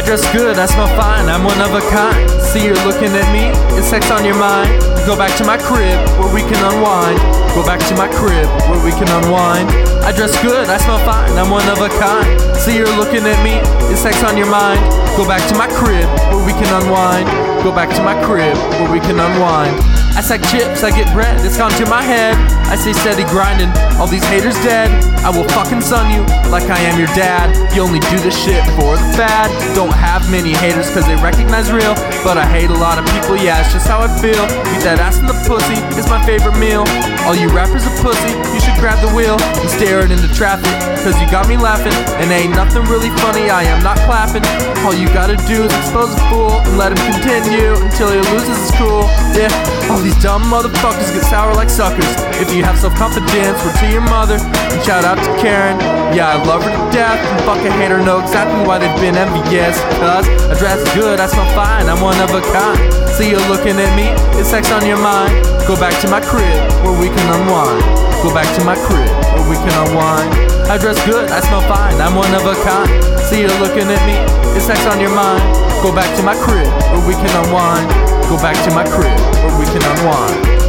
I dress good, I smell fine, I'm one of a kind. See you're looking at me, is sex on your mind? Go back to my crib where we can unwind. Go back to my crib where we can unwind. I dress good, I smell fine, I'm one of a kind. See you're looking at me, is sex on your mind? Go back to my crib where we can unwind. Go back to my crib where we can unwind. I sack chips, I get bread, it's gone to my head. I stay steady grinding, all these haters dead. I will fucking son you like I am your dad. You only do this shit for the fad. Don't have many haters cause they recognize real. But I hate a lot of people, yeah, it's just how I feel. Eat that ass in the pussy, it's my favorite meal. All you rappers are pussy, you should grab the wheel and stare it into traffic. Cause you got me laughing, and ain't nothing really funny, I am not clapping. All you gotta do is expose a fool and let him continue until he loses his cool. Yeah, all these dumb motherfuckers get sour like suckers. If you have self confidence, we're to your mother. And shout out to Karen. Yeah, I love her to death. And fuck a hater, know exactly why they've been envious. Cause I dress good, I smell fine, I'm one of a kind. See you looking at me, it's sex on your mind. Go back to my crib where we can unwind. Go back to my crib where we can unwind. I dress good, I smell fine, I'm one of a kind. See you looking at me, it's sex on your mind. Go back to my crib where we can unwind. Go back to my crib where we can unwind.